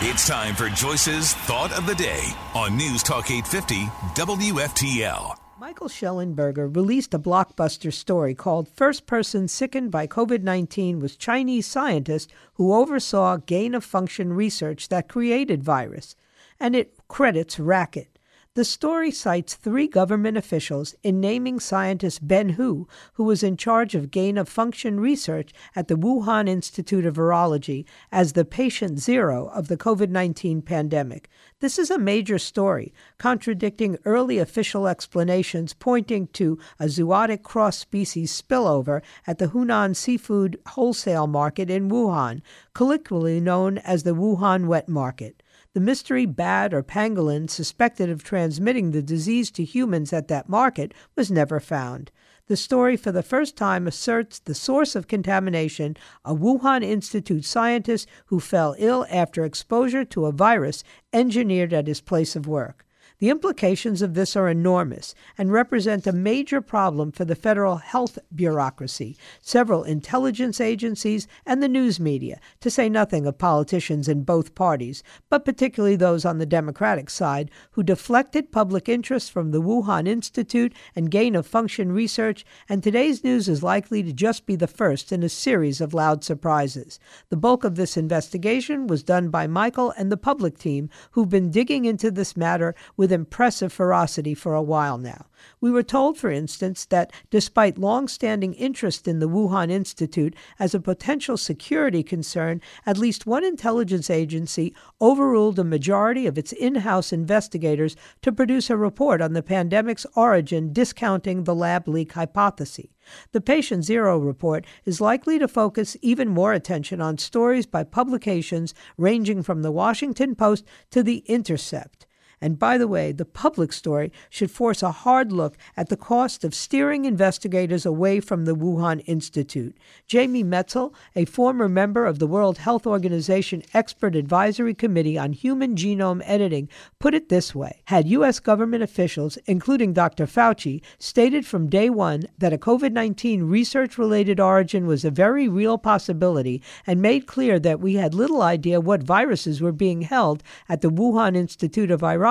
It's time for Joyce's Thought of the Day on News Talk 850 WFTL. Michael Shellenberger released a blockbuster story called First Person Sickened by COVID 19 was Chinese scientist who oversaw gain of function research that created virus, and it credits Racket. The story cites three government officials in naming scientist Ben Hu, who was in charge of gain of function research at the Wuhan Institute of Virology, as the patient zero of the COVID 19 pandemic. This is a major story, contradicting early official explanations pointing to a zoonotic cross species spillover at the Hunan seafood wholesale market in Wuhan, colloquially known as the Wuhan wet market. The mystery bat or pangolin suspected of transmitting the disease to humans at that market was never found. The story for the first time asserts the source of contamination, a Wuhan Institute scientist who fell ill after exposure to a virus engineered at his place of work. The implications of this are enormous and represent a major problem for the federal health bureaucracy, several intelligence agencies, and the news media, to say nothing of politicians in both parties, but particularly those on the Democratic side, who deflected public interest from the Wuhan Institute and gain of function research, and today's news is likely to just be the first in a series of loud surprises. The bulk of this investigation was done by Michael and the public team, who've been digging into this matter with with impressive ferocity for a while now. We were told, for instance, that despite long standing interest in the Wuhan Institute as a potential security concern, at least one intelligence agency overruled a majority of its in house investigators to produce a report on the pandemic's origin, discounting the lab leak hypothesis. The Patient Zero report is likely to focus even more attention on stories by publications ranging from the Washington Post to The Intercept. And by the way, the public story should force a hard look at the cost of steering investigators away from the Wuhan Institute. Jamie Metzl, a former member of the World Health Organization Expert Advisory Committee on Human Genome Editing, put it this way Had U.S. government officials, including Dr. Fauci, stated from day one that a COVID 19 research related origin was a very real possibility and made clear that we had little idea what viruses were being held at the Wuhan Institute of Virology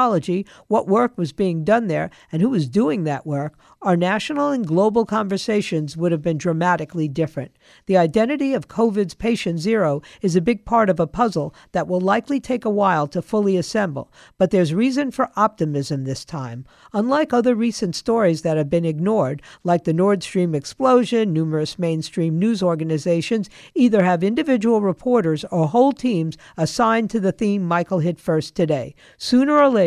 what work was being done there, and who was doing that work, our national and global conversations would have been dramatically different. The identity of COVID's patient zero is a big part of a puzzle that will likely take a while to fully assemble, but there's reason for optimism this time. Unlike other recent stories that have been ignored, like the Nord Stream explosion, numerous mainstream news organizations either have individual reporters or whole teams assigned to the theme Michael hit first today. Sooner or later,